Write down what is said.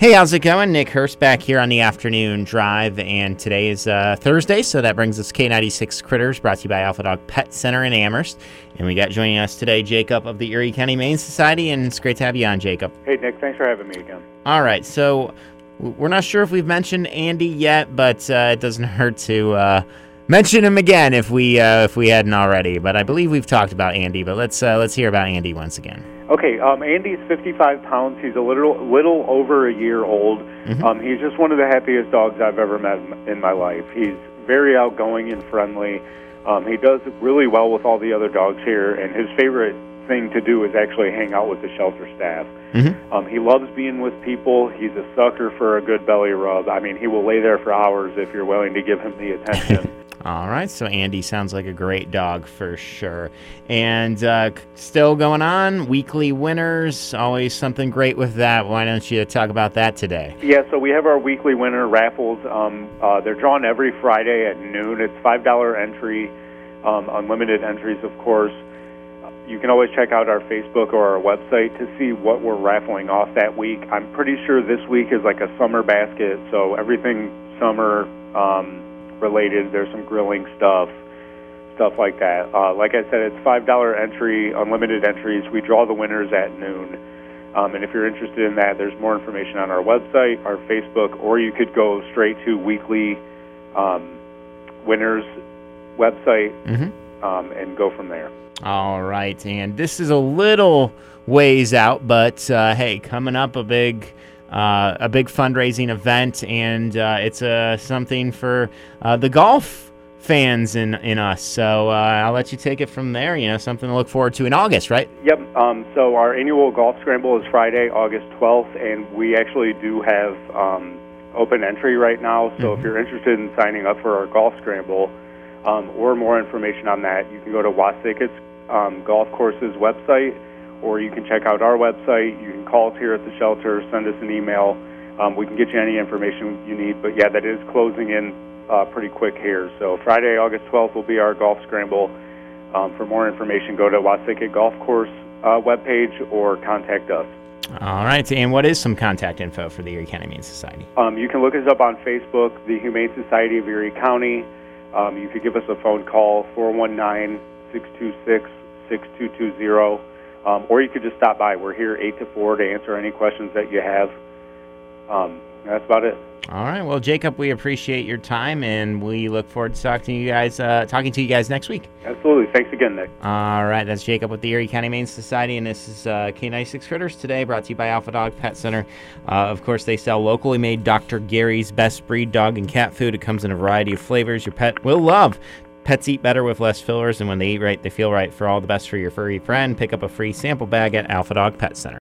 Hey, how's it going? Nick Hurst back here on the afternoon drive, and today is uh, Thursday, so that brings us K96 Kritters, brought to you by Alpha Dog Pet Center in Amherst. And we got joining us today Jacob of the Erie County Humane Society, and it's great to have you on, Jacob. Hey, Nick, thanks for having me again. All right, so we're not sure if we've mentioned Andy yet, but uh, it doesn't hurt to uh, mention him again if we uh, if we hadn't already. But I believe we've talked about Andy, but let's uh, let's hear about Andy once again. Okay, um, Andy's 55 pounds. He's a little little over a year old. Mhm. Um, he's just one of the happiest dogs I've ever met in my life. He's very outgoing and friendly. Um, he does really well with all the other dogs here, and his favorite thing to do is actually hang out with the shelter staff. Mhm. Um, he loves being with people. He's a sucker for a good belly rub. I mean, he will lay there for hours if you're willing to give him the attention. All right, so Andy sounds like a great dog for sure. And uh, still going on, weekly winners, always something great with that. Why don't you talk about that today? Yeah, so we have our weekly winner raffles. Um, uh, they're drawn every Friday at noon. It's five dollar entry, um, unlimited entries, of course. You can always check out our Facebook or our website to see what we're raffling off that week. I'm pretty sure this week is like a summer basket, so everything summer um, related. There's some grilling stuff, stuff like that. Uh, like I said, it's five dollar entry, unlimited entries. We draw the winners at noon. Um, and if you're interested in that, there's more information on our website, our Facebook, or you could go straight to weekly um, winners website Mm-hmm. Um, and go from there. All right, and this is a little ways out, but uh, hey, coming up a big. Uh, a big fundraising event, and uh, it's uh, something for uh, the golf fans in in us. So uh, I'll let you take it from there. You know, something to look forward to in August, right? Yep. Um, so our annual golf scramble is Friday, August 12th, and we actually do have um, open entry right now. So if you're interested in signing up for our golf scramble um, or more information on that, you can go to Woussickett's um, Golf Courses website, or you can check out our website. You can call us here at the shelter, send us an email. Um, we can get you any information you need. But yeah, that is closing in uh, pretty quick here. So Friday, August 12th will be our golf scramble. Um, for more information, go to Woussickett Golf Course uh, webpage or contact us. All right, and what is some contact info for the Erie County Humane Society? Um, you can look us up on Facebook, the Humane Society of Erie County. Um, you could give us a phone call, 419 626 6220, um, or you could just stop by. We're here 8 to 4 to answer any questions that you have. Um, that's about it. All right, well, Jacob, we appreciate your time, and we look forward to talking to you guys. Uh, talking to you guys next week. Absolutely. Thanks again, Nick. All right, that's Jacob with the Erie County Maine Society, and this is uh, K96 Kritters today, brought to you by Alpha Dog Pet Center. Uh, of course, they sell locally made Dr. Gary's Best Breed Dog and Cat Food. It comes in a variety of flavors your pet will love. Pets eat better with less fillers, and when they eat right, they feel right. For all the best for your furry friend, pick up a free sample bag at Alpha Dog Pet Center.